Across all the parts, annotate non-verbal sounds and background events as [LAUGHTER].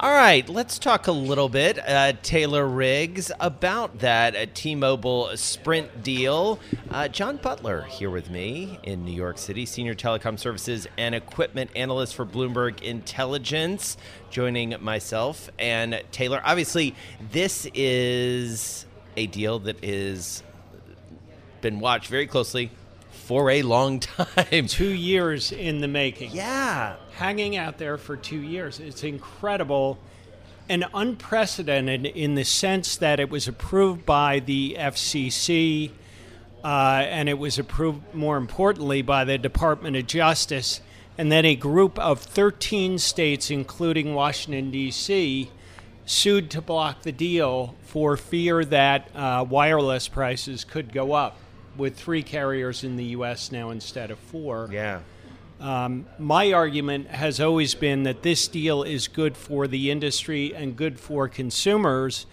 All right, let's talk a little bit, uh, Taylor Riggs, about that uh, T Mobile Sprint deal. Uh, John Butler here with me in New York City, Senior Telecom Services and Equipment Analyst for Bloomberg Intelligence, joining myself and Taylor. Obviously, this is a deal that is been watched very closely for a long time. Two years in the making. Yeah. Hanging out there for two years. It's incredible and unprecedented in the sense that it was approved by the FCC uh, and it was approved, more importantly, by the Department of Justice. And then a group of 13 states, including Washington, D.C., sued to block the deal for fear that uh, wireless prices could go up with three carriers in the U.S. now instead of four. Yeah. Um, my argument has always been that this deal is good for the industry and good for consumers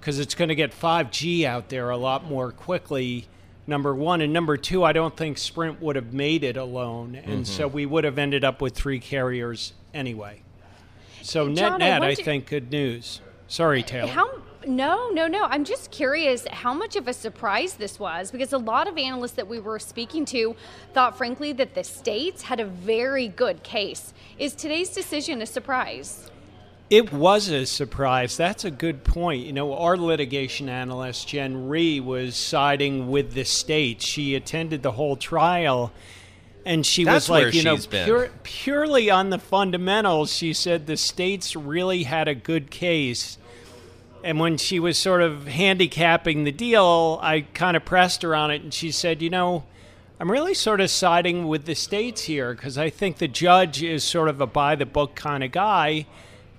because it's going to get 5G out there a lot more quickly. Number one. And number two, I don't think Sprint would have made it alone. And mm-hmm. so we would have ended up with three carriers anyway. So, net net, I, I think good news. Sorry, Taylor. How no, no, no. I'm just curious how much of a surprise this was because a lot of analysts that we were speaking to thought, frankly, that the states had a very good case. Is today's decision a surprise? It was a surprise. That's a good point. You know, our litigation analyst, Jen Rie, was siding with the states. She attended the whole trial. And she That's was like, you know, pure, purely on the fundamentals, she said the states really had a good case and when she was sort of handicapping the deal, I kind of pressed her on it, and she said, You know, I'm really sort of siding with the states here because I think the judge is sort of a by the book kind of guy.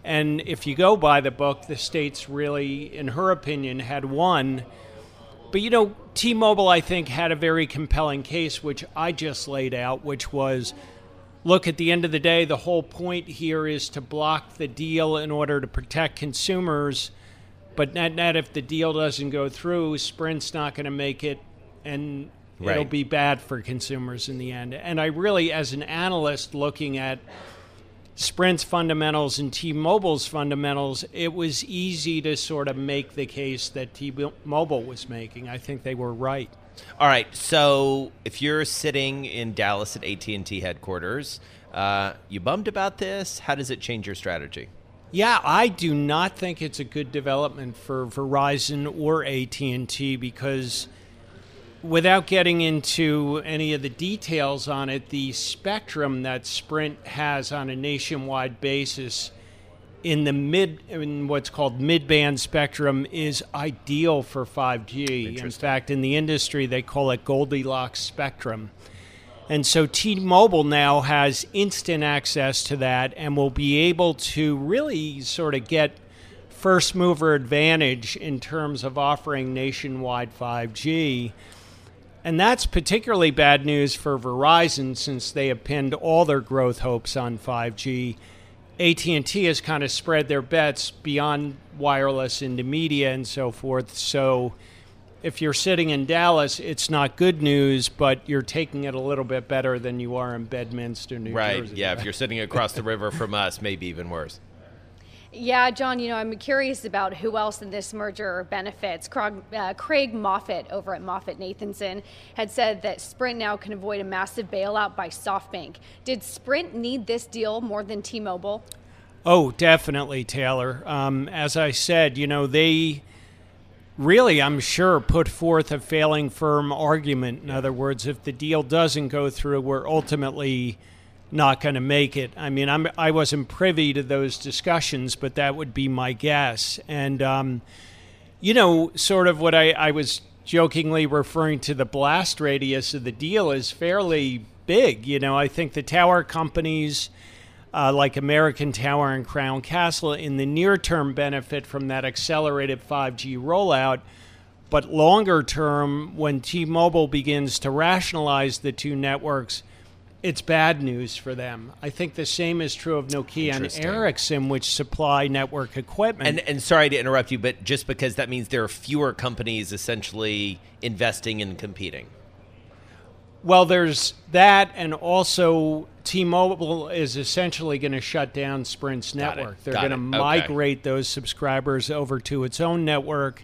And if you go by the book, the states really, in her opinion, had won. But you know, T Mobile, I think, had a very compelling case, which I just laid out, which was look, at the end of the day, the whole point here is to block the deal in order to protect consumers but net net, if the deal doesn't go through, Sprint's not going to make it, and right. it'll be bad for consumers in the end. And I really, as an analyst looking at Sprint's fundamentals and T-Mobile's fundamentals, it was easy to sort of make the case that T-Mobile was making. I think they were right. All right. So if you're sitting in Dallas at AT&T headquarters, uh, you bummed about this? How does it change your strategy? Yeah, I do not think it's a good development for Verizon or AT&T because without getting into any of the details on it, the spectrum that Sprint has on a nationwide basis in the mid in what's called mid-band spectrum is ideal for 5G. In fact, in the industry they call it Goldilocks spectrum. And so T Mobile now has instant access to that and will be able to really sort of get first mover advantage in terms of offering nationwide 5G. And that's particularly bad news for Verizon since they have pinned all their growth hopes on 5G. AT&T has kind of spread their bets beyond wireless into media and so forth. So if you're sitting in Dallas, it's not good news, but you're taking it a little bit better than you are in Bedminster, New right. Jersey. Right. Yeah. If you're sitting across the river from us, maybe even worse. Yeah, John, you know, I'm curious about who else in this merger benefits. Craig, uh, Craig Moffett over at MoffettNathanson had said that Sprint now can avoid a massive bailout by SoftBank. Did Sprint need this deal more than T Mobile? Oh, definitely, Taylor. Um, as I said, you know, they really, I'm sure, put forth a failing firm argument. In other words, if the deal doesn't go through, we're ultimately not going to make it. I mean, I'm, I wasn't privy to those discussions, but that would be my guess. And, um, you know, sort of what I, I was jokingly referring to the blast radius of the deal is fairly big. You know, I think the tower companies uh, like American Tower and Crown Castle in the near term benefit from that accelerated 5G rollout. But longer term, when T Mobile begins to rationalize the two networks, it's bad news for them. I think the same is true of Nokia and Ericsson, which supply network equipment. And, and sorry to interrupt you, but just because that means there are fewer companies essentially investing and competing. Well, there's that, and also T-Mobile is essentially going to shut down Sprint's network. They're going to migrate okay. those subscribers over to its own network.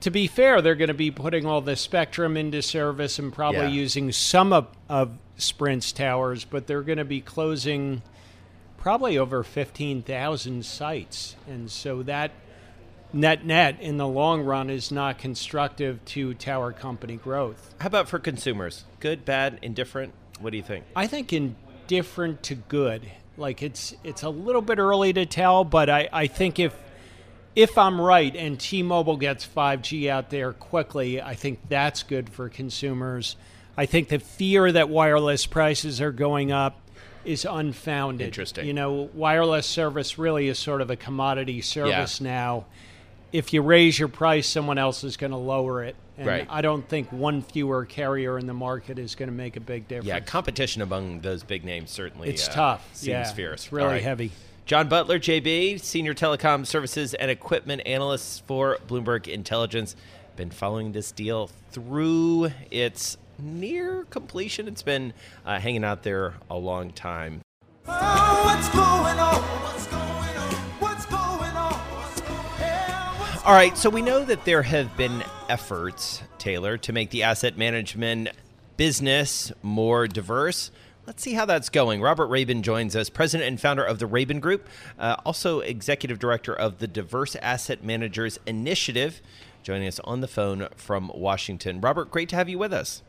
To be fair, they're going to be putting all the spectrum into service and probably yeah. using some of, of Sprint's towers, but they're going to be closing probably over 15,000 sites. And so that net net in the long run is not constructive to tower company growth. How about for consumers? Good, bad, indifferent? What do you think? I think indifferent to good. Like it's it's a little bit early to tell, but I, I think if if I'm right and T-Mobile gets 5G out there quickly, I think that's good for consumers. I think the fear that wireless prices are going up is unfounded. Interesting. You know, wireless service really is sort of a commodity service yeah. now. If you raise your price, someone else is going to lower it. And right. I don't think one fewer carrier in the market is going to make a big difference. Yeah, competition among those big names certainly it's uh, tough. Seems yeah, fierce. It's really right. heavy. John Butler, JB, Senior Telecom Services and Equipment Analyst for Bloomberg Intelligence. Been following this deal through its near completion. It's been uh, hanging out there a long time. All right, so we know that there have been efforts, Taylor, to make the asset management business more diverse. Let's see how that's going. Robert Raben joins us, president and founder of the Raben Group, uh, also executive director of the Diverse Asset Managers Initiative, joining us on the phone from Washington. Robert, great to have you with us.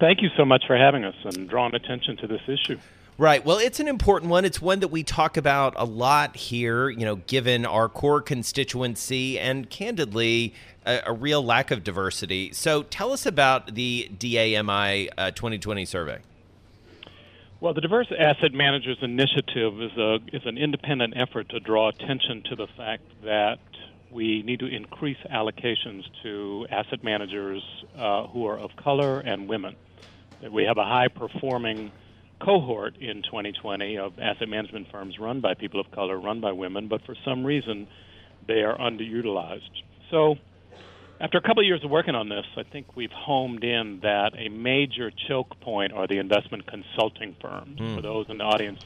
Thank you so much for having us and drawing attention to this issue. Right. Well, it's an important one. It's one that we talk about a lot here, you know, given our core constituency and candidly, a, a real lack of diversity. So tell us about the DAMI uh, 2020 survey. Well, the Diverse Asset Managers Initiative is, a, is an independent effort to draw attention to the fact that we need to increase allocations to asset managers uh, who are of color and women. We have a high performing cohort in 2020 of asset management firms run by people of color, run by women, but for some reason they are underutilized. So, after a couple of years of working on this, I think we've homed in that a major choke point are the investment consulting firms. Mm. For those in the audience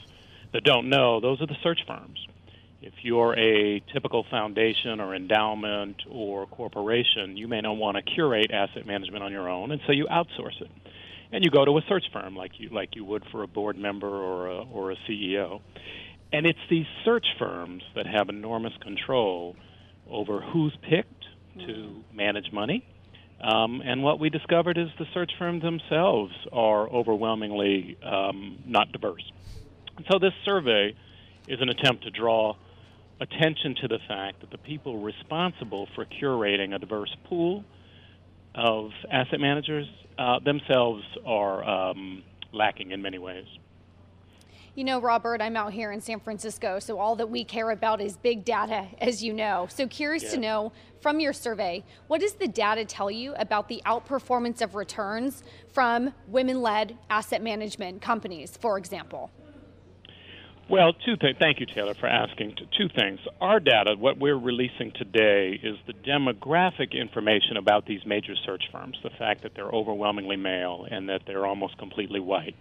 that don't know, those are the search firms. If you're a typical foundation or endowment or corporation, you may not want to curate asset management on your own, and so you outsource it and you go to a search firm like you like you would for a board member or a, or a CEO. And it's these search firms that have enormous control over who's picked to manage money. Um, and what we discovered is the search firms themselves are overwhelmingly um, not diverse. And so this survey is an attempt to draw attention to the fact that the people responsible for curating a diverse pool of asset managers uh, themselves are um, lacking in many ways. You know, Robert, I'm out here in San Francisco, so all that we care about is big data, as you know. So, curious yeah. to know from your survey, what does the data tell you about the outperformance of returns from women led asset management companies, for example? Well, two things. Thank you, Taylor, for asking. Two things. Our data, what we're releasing today, is the demographic information about these major search firms. The fact that they're overwhelmingly male and that they're almost completely white.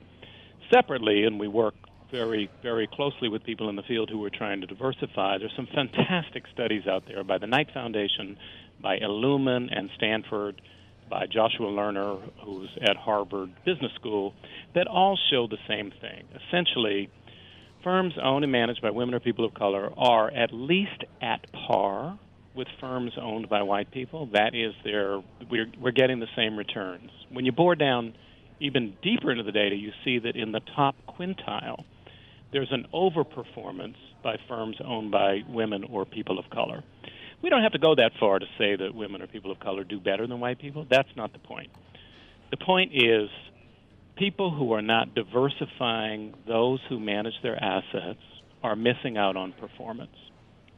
Separately, and we work very, very closely with people in the field who are trying to diversify. There's some fantastic studies out there by the Knight Foundation, by Illumen and Stanford, by Joshua Lerner, who's at Harvard Business School, that all show the same thing. Essentially, firms owned and managed by women or people of color are at least at par with firms owned by white people. That is their we're we're getting the same returns. When you bore down even deeper into the data, you see that in the top quintile, there's an overperformance by firms owned by women or people of color. We don't have to go that far to say that women or people of color do better than white people. That's not the point. The point is people who are not diversifying those who manage their assets are missing out on performance.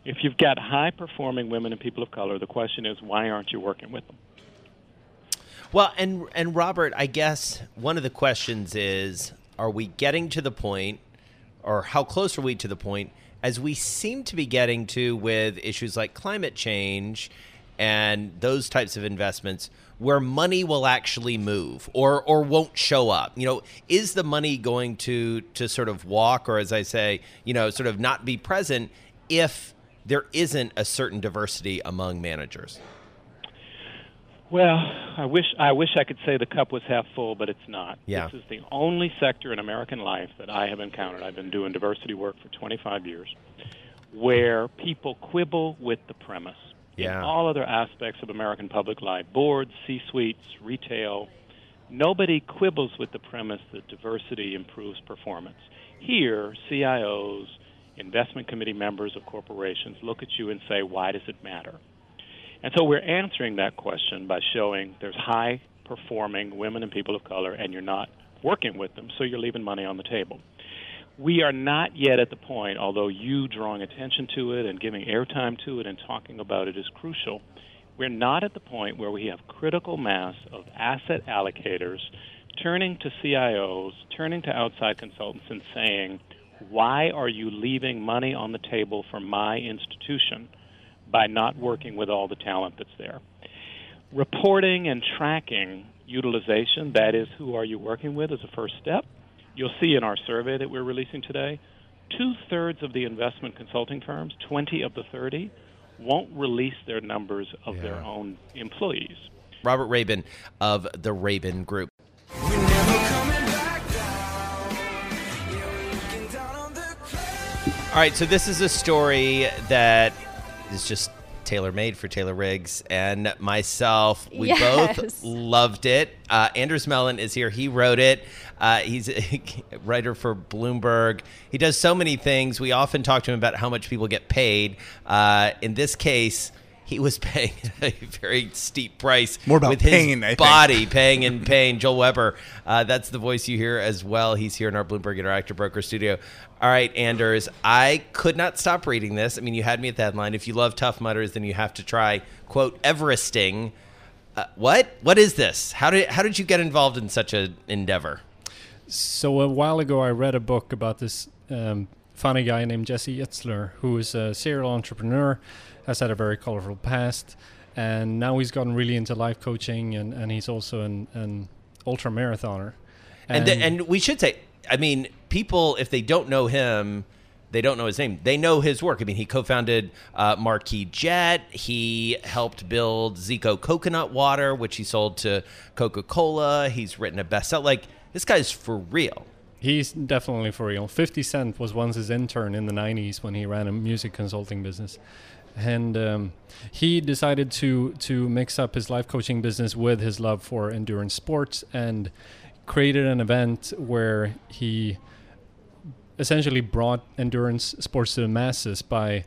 If you've got high performing women and people of color, the question is why aren't you working with them? Well, and and Robert, I guess one of the questions is are we getting to the point or how close are we to the point as we seem to be getting to with issues like climate change and those types of investments where money will actually move or or won't show up you know is the money going to to sort of walk or as i say you know sort of not be present if there isn't a certain diversity among managers well, I wish I wish I could say the cup was half full, but it's not. Yeah. This is the only sector in American life that I have encountered. I've been doing diversity work for 25 years, where people quibble with the premise. Yeah. In all other aspects of American public life, boards, C-suites, retail, nobody quibbles with the premise that diversity improves performance. Here, CIOs, investment committee members of corporations look at you and say, "Why does it matter?" And so we're answering that question by showing there's high performing women and people of color, and you're not working with them, so you're leaving money on the table. We are not yet at the point, although you drawing attention to it and giving airtime to it and talking about it is crucial. We're not at the point where we have critical mass of asset allocators turning to CIOs, turning to outside consultants, and saying, Why are you leaving money on the table for my institution? by not working with all the talent that's there. Reporting and tracking utilization, that is, who are you working with, is a first step. You'll see in our survey that we're releasing today, two thirds of the investment consulting firms, 20 of the 30, won't release their numbers of yeah. their own employees. Robert Raben of the Raben Group. All right, so this is a story that is just tailor made for Taylor Riggs and myself. We yes. both loved it. Uh, Anders Melin is here. He wrote it. Uh, he's a [LAUGHS] writer for Bloomberg. He does so many things. We often talk to him about how much people get paid. Uh, in this case, he was [LAUGHS] paying a very steep price. More about with pain, his body, paying in pain. Joel Weber, uh, that's the voice you hear as well. He's here in our Bloomberg Interactive Broker studio. All right, Anders, I could not stop reading this. I mean, you had me at the headline. If you love Tough Mudders, then you have to try, quote, Everesting. Uh, what? What is this? How did, how did you get involved in such an endeavor? So, a while ago, I read a book about this um, funny guy named Jesse Itzler, who is a serial entrepreneur has had a very colorful past, and now he's gotten really into life coaching, and, and he's also an, an ultra marathoner. And and, the, and we should say, I mean, people if they don't know him, they don't know his name. They know his work. I mean, he co-founded uh, Marquis Jet. He helped build Zico coconut water, which he sold to Coca-Cola. He's written a bestseller. Like this guy's for real. He's definitely for real. Fifty Cent was once his intern in the '90s when he ran a music consulting business and um, he decided to to mix up his life coaching business with his love for endurance sports and created an event where he essentially brought endurance sports to the masses by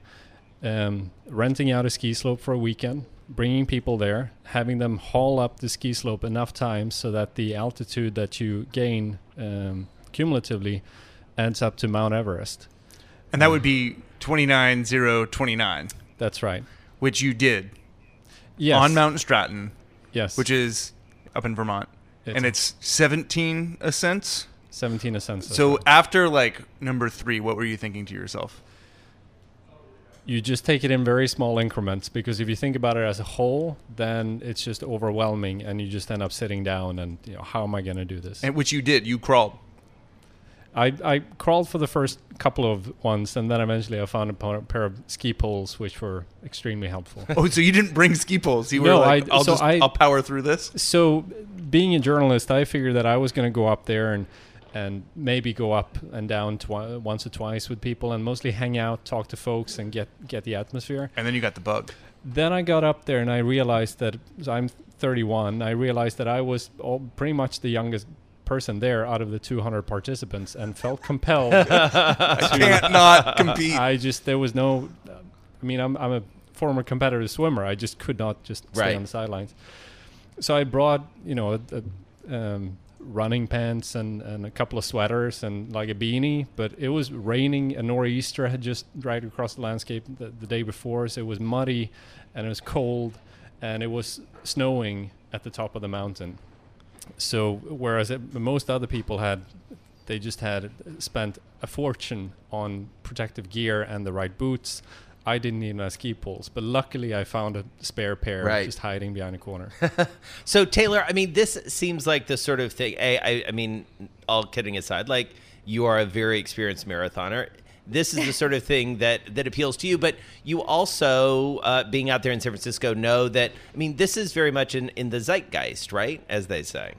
um, renting out a ski slope for a weekend bringing people there having them haul up the ski slope enough times so that the altitude that you gain um, cumulatively adds up to mount everest and that would be 29029 that's right. Which you did. Yes. On Mount Stratton. Yes. Which is up in Vermont. It's and it's 17 ascents. 17 ascents. So after like number three, what were you thinking to yourself? You just take it in very small increments because if you think about it as a whole, then it's just overwhelming and you just end up sitting down and, you know, how am I going to do this? And which you did. You crawled. I, I crawled for the first couple of ones, and then eventually I found a pair of ski poles, which were extremely helpful. [LAUGHS] oh, so you didn't bring ski poles? You no, were like, I, will so just I, I'll power through this. So, being a journalist, I figured that I was going to go up there and and maybe go up and down twi- once or twice with people, and mostly hang out, talk to folks, and get get the atmosphere. And then you got the bug. Then I got up there and I realized that I'm 31. I realized that I was all, pretty much the youngest person there out of the 200 participants and felt [LAUGHS] compelled. I can't not compete. I just there was no. I mean, I'm I'm a former competitive swimmer. I just could not just stay right. on the sidelines. So I brought you know a, a um, running pants and, and a couple of sweaters and like a beanie. But it was raining. A nor'easter had just dragged across the landscape the, the day before, so it was muddy and it was cold and it was snowing at the top of the mountain. So whereas it, most other people had, they just had spent a fortune on protective gear and the right boots. I didn't need my ski poles, but luckily I found a spare pair Right. just hiding behind a corner. [LAUGHS] So Taylor, I mean, this seems like the sort of thing. I, I, I mean, all kidding aside, like you are a very experienced marathoner. This is the sort of thing that that appeals to you. But you also, uh, being out there in San Francisco, know that. I mean, this is very much in in the zeitgeist, right? As they say.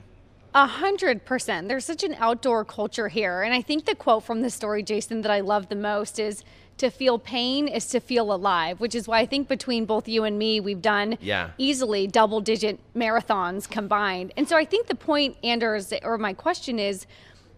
A hundred percent. There's such an outdoor culture here. And I think the quote from the story, Jason, that I love the most is to feel pain is to feel alive, which is why I think between both you and me, we've done Yeah. easily double digit marathons combined. And so I think the point, Anders, or my question is,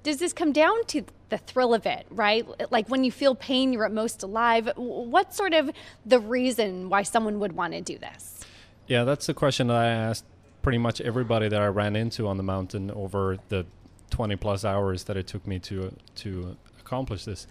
does this come down to the thrill of it, right? Like when you feel pain, you're at most alive. What's sort of the reason why someone would want to do this? Yeah, that's the question that I asked pretty much everybody that I ran into on the mountain over the 20 plus hours that it took me to to accomplish this.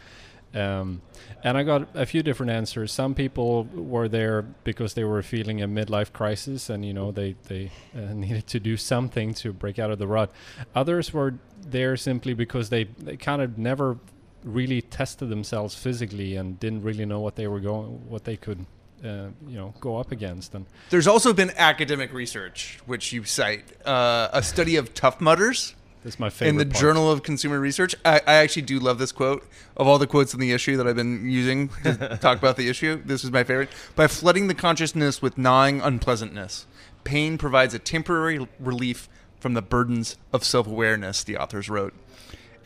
Um, and I got a few different answers. Some people were there because they were feeling a midlife crisis, and you know they they uh, [LAUGHS] needed to do something to break out of the rut. Others were there simply because they they kind of never really tested themselves physically and didn't really know what they were going, what they could, uh, you know, go up against. And There's also been academic research, which you cite, uh, a study of tough mudders that's my favorite. in the part. Journal of Consumer Research. I, I actually do love this quote. Of all the quotes in the issue that I've been using to [LAUGHS] talk about the issue, this is my favorite. By flooding the consciousness with gnawing unpleasantness, pain provides a temporary relief from the burdens of self awareness, the authors wrote,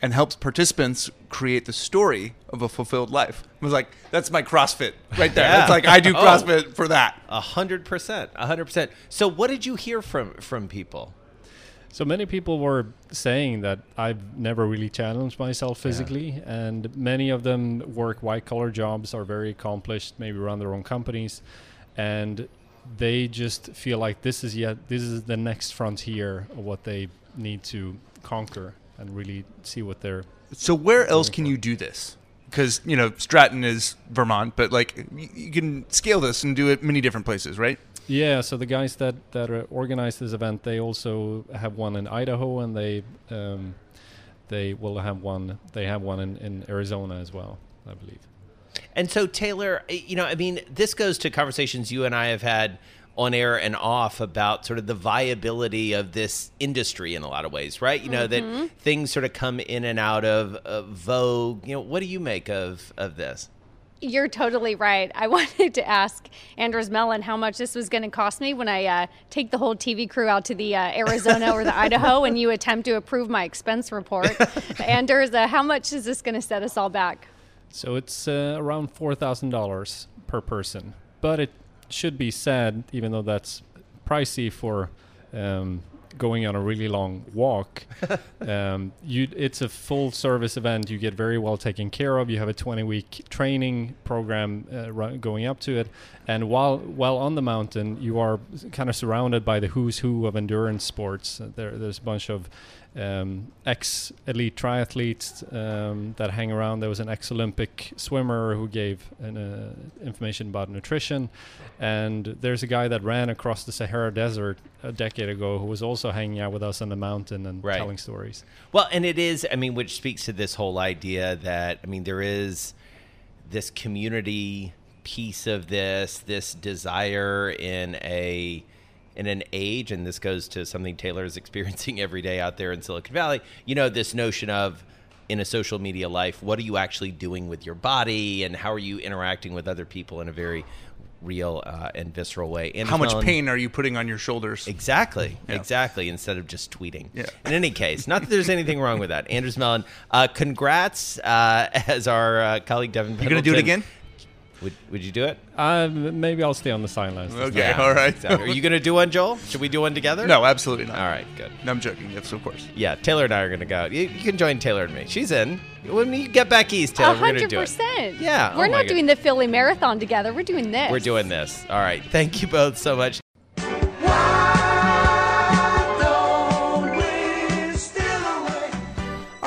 and helps participants create the story of a fulfilled life. I was like, that's my CrossFit right there. Yeah. That's like, I do [LAUGHS] Oh. CrossFit for that. A hundred percent, a hundred percent. So, what did you hear from from people? So many people were saying that I've never really challenged myself physically, and many of them work white collar jobs, are very accomplished, maybe run their own companies, and they just feel like this is yet this is the next frontier of what they need to conquer and really see what they're So where else can you do this? Because you know Stratton is Vermont, but like y- you can scale this and do it many different places, right? Yeah, so the guys that that uh, organized this event, they also have one in Idaho, and they um, they will have one. They have one in, in Arizona as well, I believe. And so, Taylor, eh, you know, I mean, this goes to conversations you and I have had on air and off about sort of the viability of this industry in a lot of ways, right? You know, that things sort of come in and out of, of vogue. You know, what do you make of of this? You're totally right. I [LAUGHS] wanted to ask Anders Melin how much this was going to cost me when I uh, take the whole TV crew out to the uh, Arizona or the [LAUGHS] Idaho and you attempt to approve my expense report. [LAUGHS] Anders, uh, how much is this going to set us all back? So it's uh, around four thousand dollars per person, but it should be said, even though that's pricey for um, going on a really long walk, [LAUGHS] um, you it's a full service event. You get very well taken care of. You have a twenty week training program uh, ru- going up to it, and while while on the mountain, you are kind of surrounded by the who's who of endurance sports. There, there's a bunch of um, ex elite triathletes um, that hang around. There was an ex Olympic swimmer who gave an, uh, information about nutrition. And there's a guy that ran across the Sahara Desert a decade ago who was also hanging out with us on the mountain and Right. telling stories. Well, and it is, I mean, which speaks to this whole idea that, I mean, there is this community piece of this, this desire in a in an age, and this goes to something Taylor is [LAUGHS] experiencing every day out there in Silicon Valley. You know, this notion of in a social media life, what are you actually doing with your body, and how are you interacting with other people in a very real uh, and visceral way? And How much pain are you putting on your shoulders? Exactly, Yeah. exactly. Instead of just tweeting. Yeah. In any case, not that there's anything wrong with that. Anders Melin, uh, congrats uh, [LAUGHS] as our uh, colleague Devin. You're gonna do it again? Would, would you do it? Um, maybe I'll stay on the sidelines. this Okay, time. all right. exactly. Are you going to do one, Joel? Should we do one together? No, absolutely not. All right, good. No, I'm joking. Yes, of course. Yeah, Taylor and I are going to go. You, you can join Taylor and me. She's in. When you get back east, Taylor, A we're going to hundred do it. percent. Yeah, oh We're my not doing the Philly Marathon together. We're doing this. We're doing this. All right. Thank you both so much.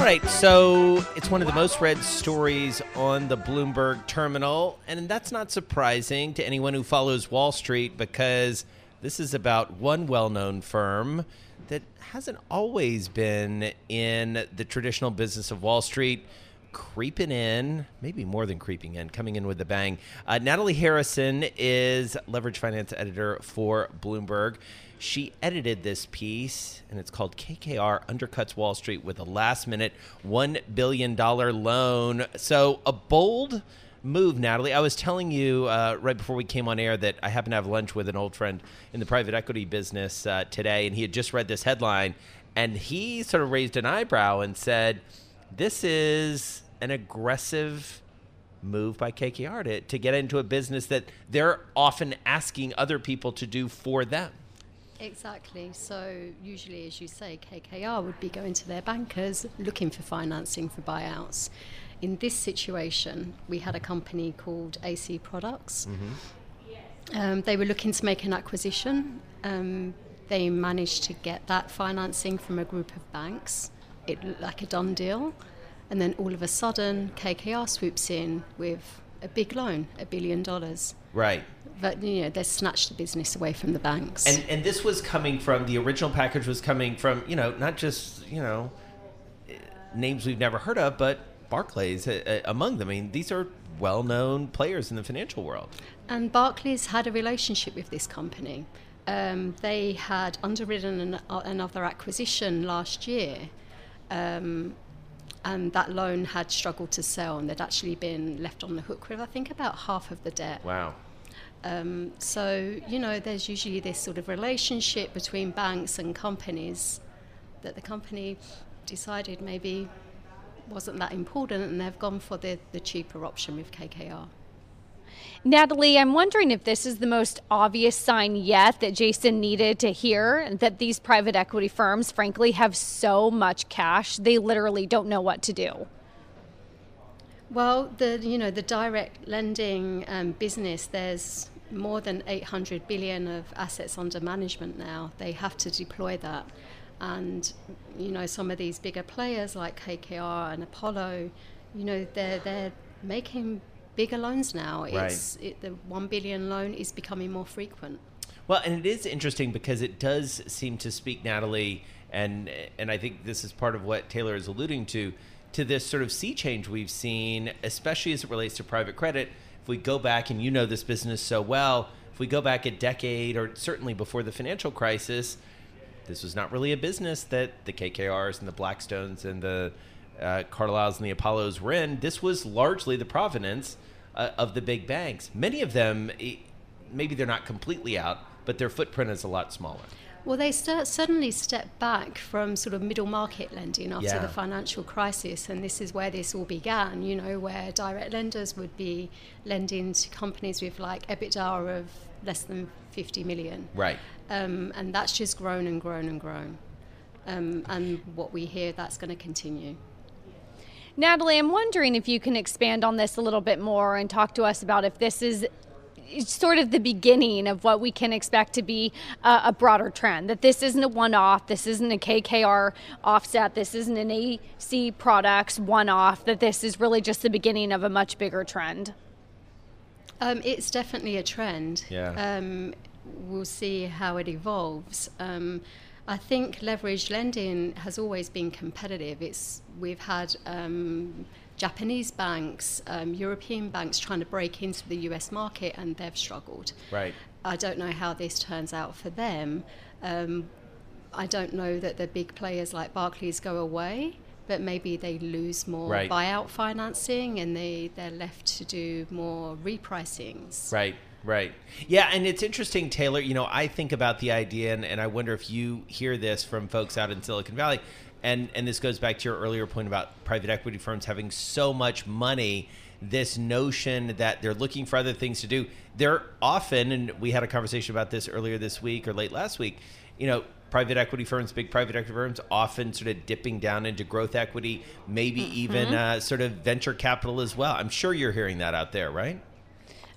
Right, so it's one of the most read stories on the Bloomberg terminal, and that's not surprising to anyone who follows Wall Street because this is about one well known firm that hasn't always been in the traditional business of Wall Street. Creeping in, maybe more than creeping in, coming in with a bang. Uh, Natalie Harrison is leverage finance editor for Bloomberg. She edited this piece, and it's called KKR Undercuts Wall Street with a last minute $1 billion loan. So, a bold move, Natalie. I was telling you uh, right before we came on air that I happened to have lunch with an old friend in the private equity business uh, today, and he had just read this headline, and he sort of raised an eyebrow and said, This is an aggressive move by KKR to, to get into a business that they're often asking other people to do for them. Exactly. So, usually, as you say, KKR would be going to their bankers looking for financing for buyouts. In this situation, we had a company called AC Products. Mm-hmm. Um, they were looking to make an acquisition. Um, they managed to get that financing from a group of banks. It looked like a done deal. And then all of a sudden, KKR swoops in with a big loan, a billion dollars. Right. But you know, they snatched the business away from the banks. And and this was coming from the original package was coming from you know not just you know names we've never heard of, but Barclays uh, uh, among them. I mean, these are well-known players in the financial world. And Barclays had a relationship with this company. Um, they had underwritten an, uh, another acquisition last year. Um, and that loan had struggled to sell, and they'd actually been left on the hook with, I think, about half of the debt. Wow. Um, so, you know, there's usually this sort of relationship between banks and companies that the company decided maybe wasn't that important, and they've gone for the, the cheaper option with KKR. Natalie, I'm wondering if this is the most obvious sign yet that Jason needed to hear that these private equity firms, frankly, have so much cash they literally don't know what to do. Well, the you know the direct lending um, business, there's more than 800 billion of assets under management now. They have to deploy that, and you know some of these bigger players like KKR and Apollo, you know they're they're making bigger loans now. Right. It's it, the one billion loan is becoming more frequent. Well, and it is interesting because it does seem to speak, Natalie, and and I think this is part of what Taylor is alluding to, to this sort of sea change we've seen, especially as it relates to private credit. If we go back, and you know this business so well, if we go back a decade or certainly before the financial crisis, this was not really a business that the KKRs and the Blackstones and the uh, and the Apollos were in. This was largely the provenance uh, of the big banks. Many of them, maybe they're not completely out, but their footprint is a lot smaller. Well, they st- suddenly stepped back from sort of middle market lending after Yeah. the financial crisis, and this is where this all began. You know, where direct lenders would be lending to companies with like EBITDA of less than 50 million, Right. um, and that's just grown and grown and grown. Um, and what we hear, that's going to continue. Natalie, I'm wondering if you can expand on this a little bit more and talk to us about if this is sort of the beginning of what we can expect to be a, a broader trend. That this isn't a one off, this isn't a KKR offset, this isn't an AC products one off, that this is really just the beginning of a much bigger trend. Um, it's definitely a trend. Yeah. Um, we'll see how it evolves. Um, I think leveraged lending has always been competitive. It's we've had um, Japanese banks, um, European banks trying to break into the U.S. market, and they've struggled. Right. I don't know how this turns out for them. Um, I don't know that the big players like Barclays go away, but maybe they lose more Right. buyout financing and they, they're left to do more repricings. Right, right. Yeah, and it's interesting, Taylor. You know, I think about the idea, and, and I wonder if you hear this from folks out in Silicon Valley. And, and this goes back to your earlier point about private equity firms having so much money. This notion that they're looking for other things to do. They're often, and we had a conversation about this earlier this week or late last week, you know, private equity firms, big private equity firms, often sort of dipping down into growth equity, maybe even uh, sort of venture capital as well. I'm sure you're hearing that out there, right?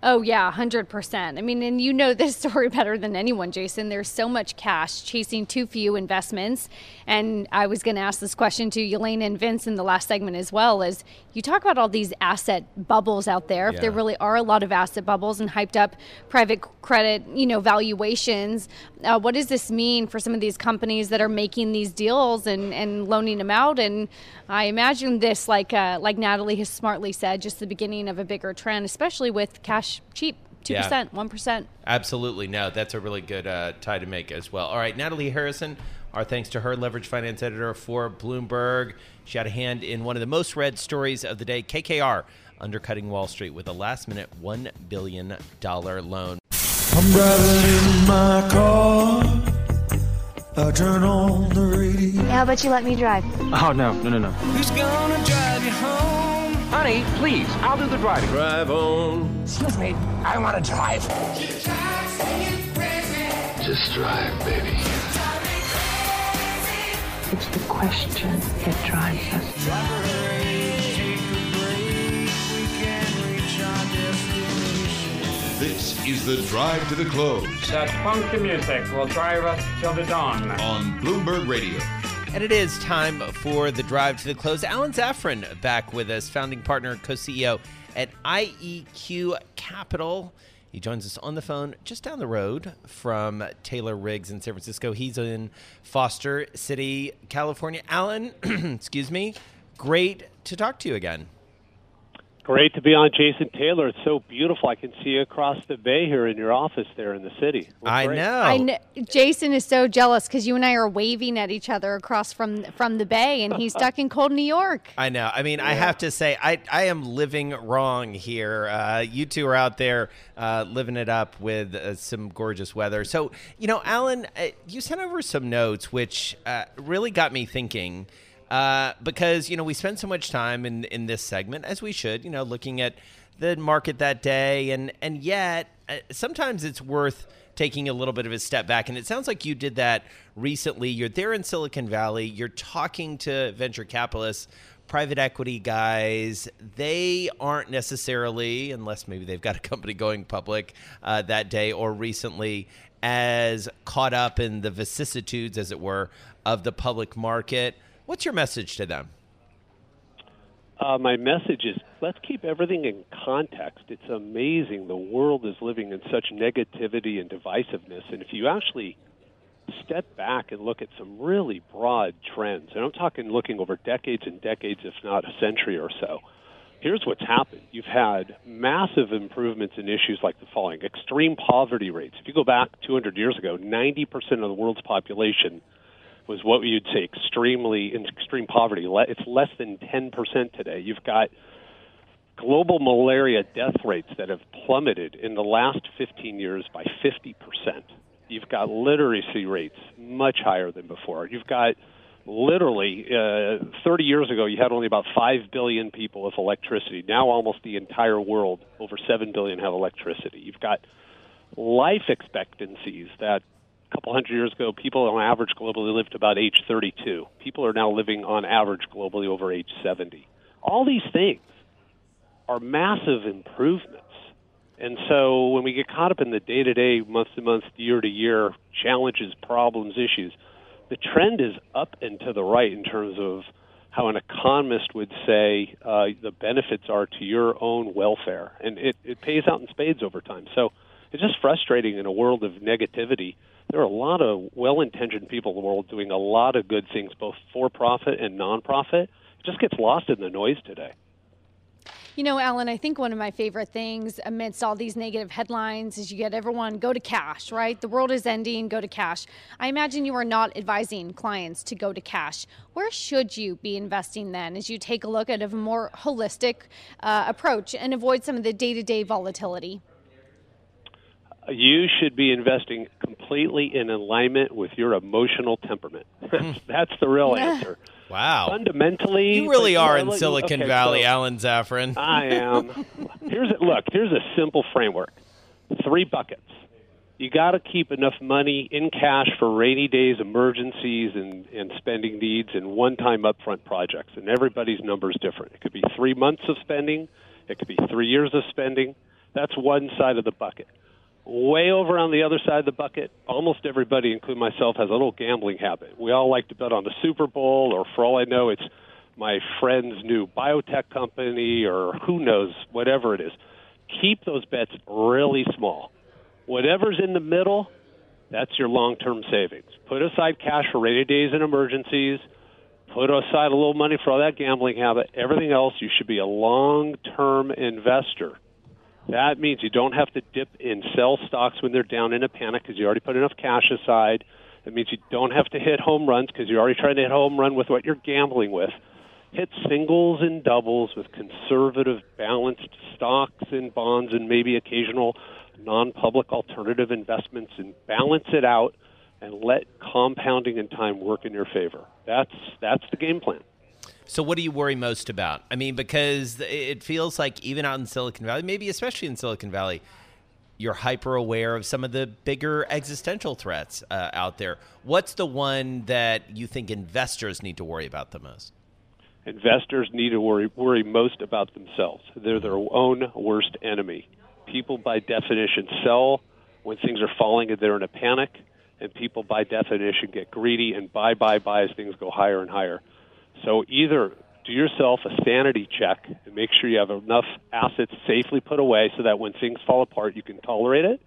Oh, yeah, 100%. I mean, and you know this [LAUGHS] story better than anyone, Jason. There's so much cash chasing too few investments. And I was going to ask this question to Elaine and Vince in the last segment as well is you talk about all these asset bubbles out there. Yeah. If there really are a lot of asset bubbles and hyped up private credit, you know, valuations, uh, what does this mean for some of these companies that are making these deals and, and loaning them out? And I imagine this, like, uh, like Natalie has smartly said, just the beginning of a bigger trend, especially with cash cheap. 2%, yeah. 1%. Absolutely. No, that's a really good uh, tie to make as well. All right, Natalie Harrison, our thanks to her, leverage finance editor for Bloomberg. She had a hand in one of the most read stories of the day KKR undercutting Wall Street with a last minute $1 billion loan. How about you let me drive? Oh, no, no, no, no. Who's gonna drive you home? Honey, please, I'll do the driving. Drive on. Excuse me, I want to drive. Just drive, baby. It's the question that drives us. This is the drive to the close. That funky music will drive us till the dawn. On Bloomberg Radio. And it is time for the drive to the close. Alan Zafran back with us, founding partner, co CEO at IEQ Capital. He joins us on the phone just down the road from Taylor Riggs in San Francisco. He's in Foster City, California. Alan, [CLEARS THROAT] excuse me, great to talk to you again. Great to be on Jason Taylor. It's so beautiful. I can see you across the bay here in your office there in the city. I know. I know. Jason is so jealous because you and I are waving at each other across from from the bay, and he's stuck in cold New York. [LAUGHS] I know. I mean, yeah. I have to say, I I am living wrong here. Uh, you two are out there uh, living it up with uh, some gorgeous weather. So, you know, Alan, uh, you sent over some notes, which uh, really got me thinking. Uh, because you know we spend so much time in in this segment as we should, you know, looking at the market that day, and and yet uh, sometimes it's worth taking a little bit of a step back. And it sounds like you did that recently. You're there in Silicon Valley. You're talking to venture capitalists. Private equity guys, they aren't necessarily, unless maybe they've got a company going public uh, that day or recently, as caught up in the vicissitudes, as it were, of the public market. What's your message to them? Uh, my message is let's keep everything in context. It's amazing. The world is living in such negativity and divisiveness. And if you actually step back and look at some really broad trends, and I'm talking looking over decades and decades, if not a century or so, here's what's happened. You've had massive improvements in issues like the following extreme poverty rates. If you go back 200 years ago, 90% of the world's population was what you'd say extremely in extreme poverty. It's less than 10% today. You've got global malaria death rates that have plummeted in the last 15 years by 50%. You've got literacy rates much higher than before. You've got literally uh, 30 years ago, you had only about 5 billion people with electricity. Now, almost the entire world, over 7 billion, have electricity. You've got life expectancies that a couple hundred years ago, people on average globally lived about age 32. People are now living on average globally over age 70. All these things are massive improvements. And so when we get caught up in the day to day, month to month, year to year challenges, problems, issues, the trend is up and to the right in terms of how an economist would say uh, the benefits are to your own welfare. And it, it pays out in spades over time. So it's just frustrating in a world of negativity there are a lot of well-intentioned people in the world doing a lot of good things, both for-profit and non-profit. It just gets lost in the noise today. You know, Alan, I think one of my favorite things amidst all these negative headlines is you get everyone go to cash, right? The world is ending, go to cash. I imagine you are not advising clients to go to cash. Where should you be investing then as you take a look at a more holistic uh, approach and avoid some of the day to day volatility? You should be investing completely in alignment with your emotional temperament. Hmm. [LAUGHS] That's the real answer. Wow. Fundamentally, you really are in Silicon okay, Valley, so Alan Zafran. I am. [LAUGHS] Here's a, look. Here's a simple framework. Three buckets. You got to keep enough money in cash for rainy days, emergencies, and, and spending needs, and one-time upfront projects. And everybody's number is different. It could be three months of spending. It could be three years of spending That's one side of the bucket. Way over on the other side of the bucket, almost everybody, including myself, has a little gambling habit. We all like to bet on the Super Bowl, or for all I know, it's my friend's new biotech company, or who knows, whatever it is. Keep those bets really small. Whatever's in the middle, that's your long term savings. Put aside cash for rainy days and emergencies. Put aside a little money for all that gambling habit. Everything else, you should be a long term investor. That means you don't have to dip and sell stocks when they're down in a panic because you already put enough cash aside. That means you don't have to hit home runs because you're already trying to hit home run with what you're gambling with. Hit singles and doubles with conservative, balanced stocks and bonds and maybe occasional non-public alternative investments and balance it out and let compounding and time work in your favor. That's that's the game plan. So, what do you worry most about? I mean, because it feels like even out in Silicon Valley, maybe especially in Silicon Valley, you're hyper aware of some of the bigger existential threats uh, out there. What's the one that you think investors need to worry about the most? Investors need to worry worry most about themselves. They're their own worst enemy people by definition sell when things are falling and they're in a panic, and people by definition get greedy and buy, buy, buy as things go higher and higher. So either do yourself a sanity check and make sure you have enough assets safely put away so that when things fall apart you can tolerate it,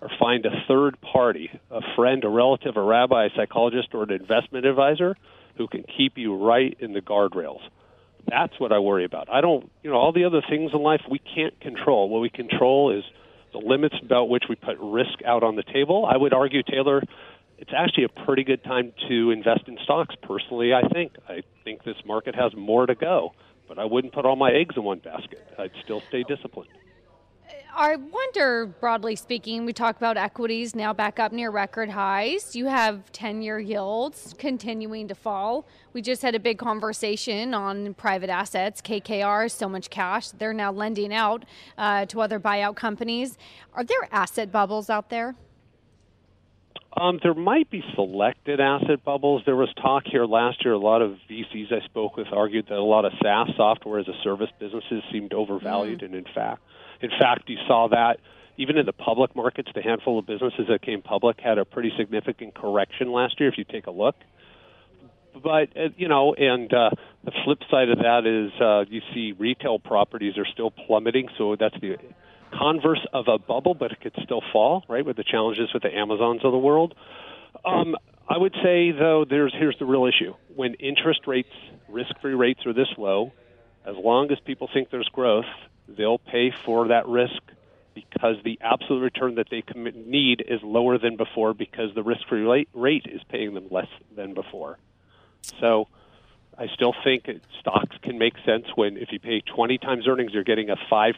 or find a third party, a friend, a relative, a rabbi, a psychologist, or an investment advisor who can keep you right in the guardrails. That's what I worry about. I don't, you know, all the other things in life we can't control. What we control is the limits about which we put risk out on the table. I would argue, Taylor, it's actually a pretty good time to invest in stocks. Personally, I think I think this market has more to go, but I wouldn't put all my eggs in one basket. I'd still stay disciplined. I wonder, broadly speaking, we talk about equities now back up near record highs. You have 10 year yields continuing to fall. We just had a big conversation on private assets. KKR, so much cash. They're now lending out uh, to other buyout companies. Are there asset bubbles out there? Um, there might be selected asset bubbles. There was talk here last year. A lot of VCs I spoke with argued that a lot of SaaS software as a service businesses seemed overvalued, mm. and in fact, in fact, you saw that even in the public markets, the handful of businesses that came public had a pretty significant correction last year. If you take a look, but uh, you know, and uh, the flip side of that is uh, you see retail properties are still plummeting. So that's the converse of a bubble, but it could still fall, right? With the challenges with the Amazons of the world. Um, I would say though, there's here's the real issue: when interest rates, risk-free rates are this low, as long as people think there's growth, they'll pay for that risk because the absolute return that they need is lower than before because the risk-free rate is paying them less than before. So I still think stocks can make sense when if you pay 20 times earnings, you're getting a 5%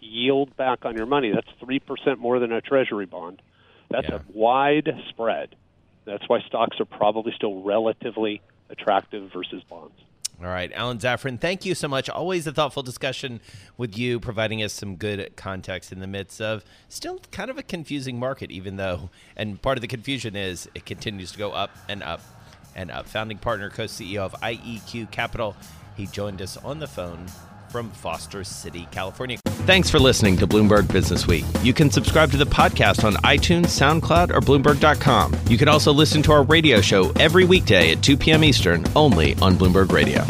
yield back on your money. That's 3% more than a treasury bond. That's yeah. a wide spread. That's why stocks are probably still relatively attractive versus bonds. All right, Alan Zafran, thank you so much. Always a thoughtful discussion with you, providing us some good context in the midst of still kind of a confusing market, even though, and part of the confusion is it continues to go up and up and up. Founding partner, co CEO of IEQ Capital, he joined us on the phone from Foster City, California. Thanks for listening to Bloomberg Business Week. You can subscribe to the podcast on iTunes, SoundCloud, or Bloomberg.com. You can also listen to our radio show every weekday at 2 p.m. Eastern, only on Bloomberg Radio.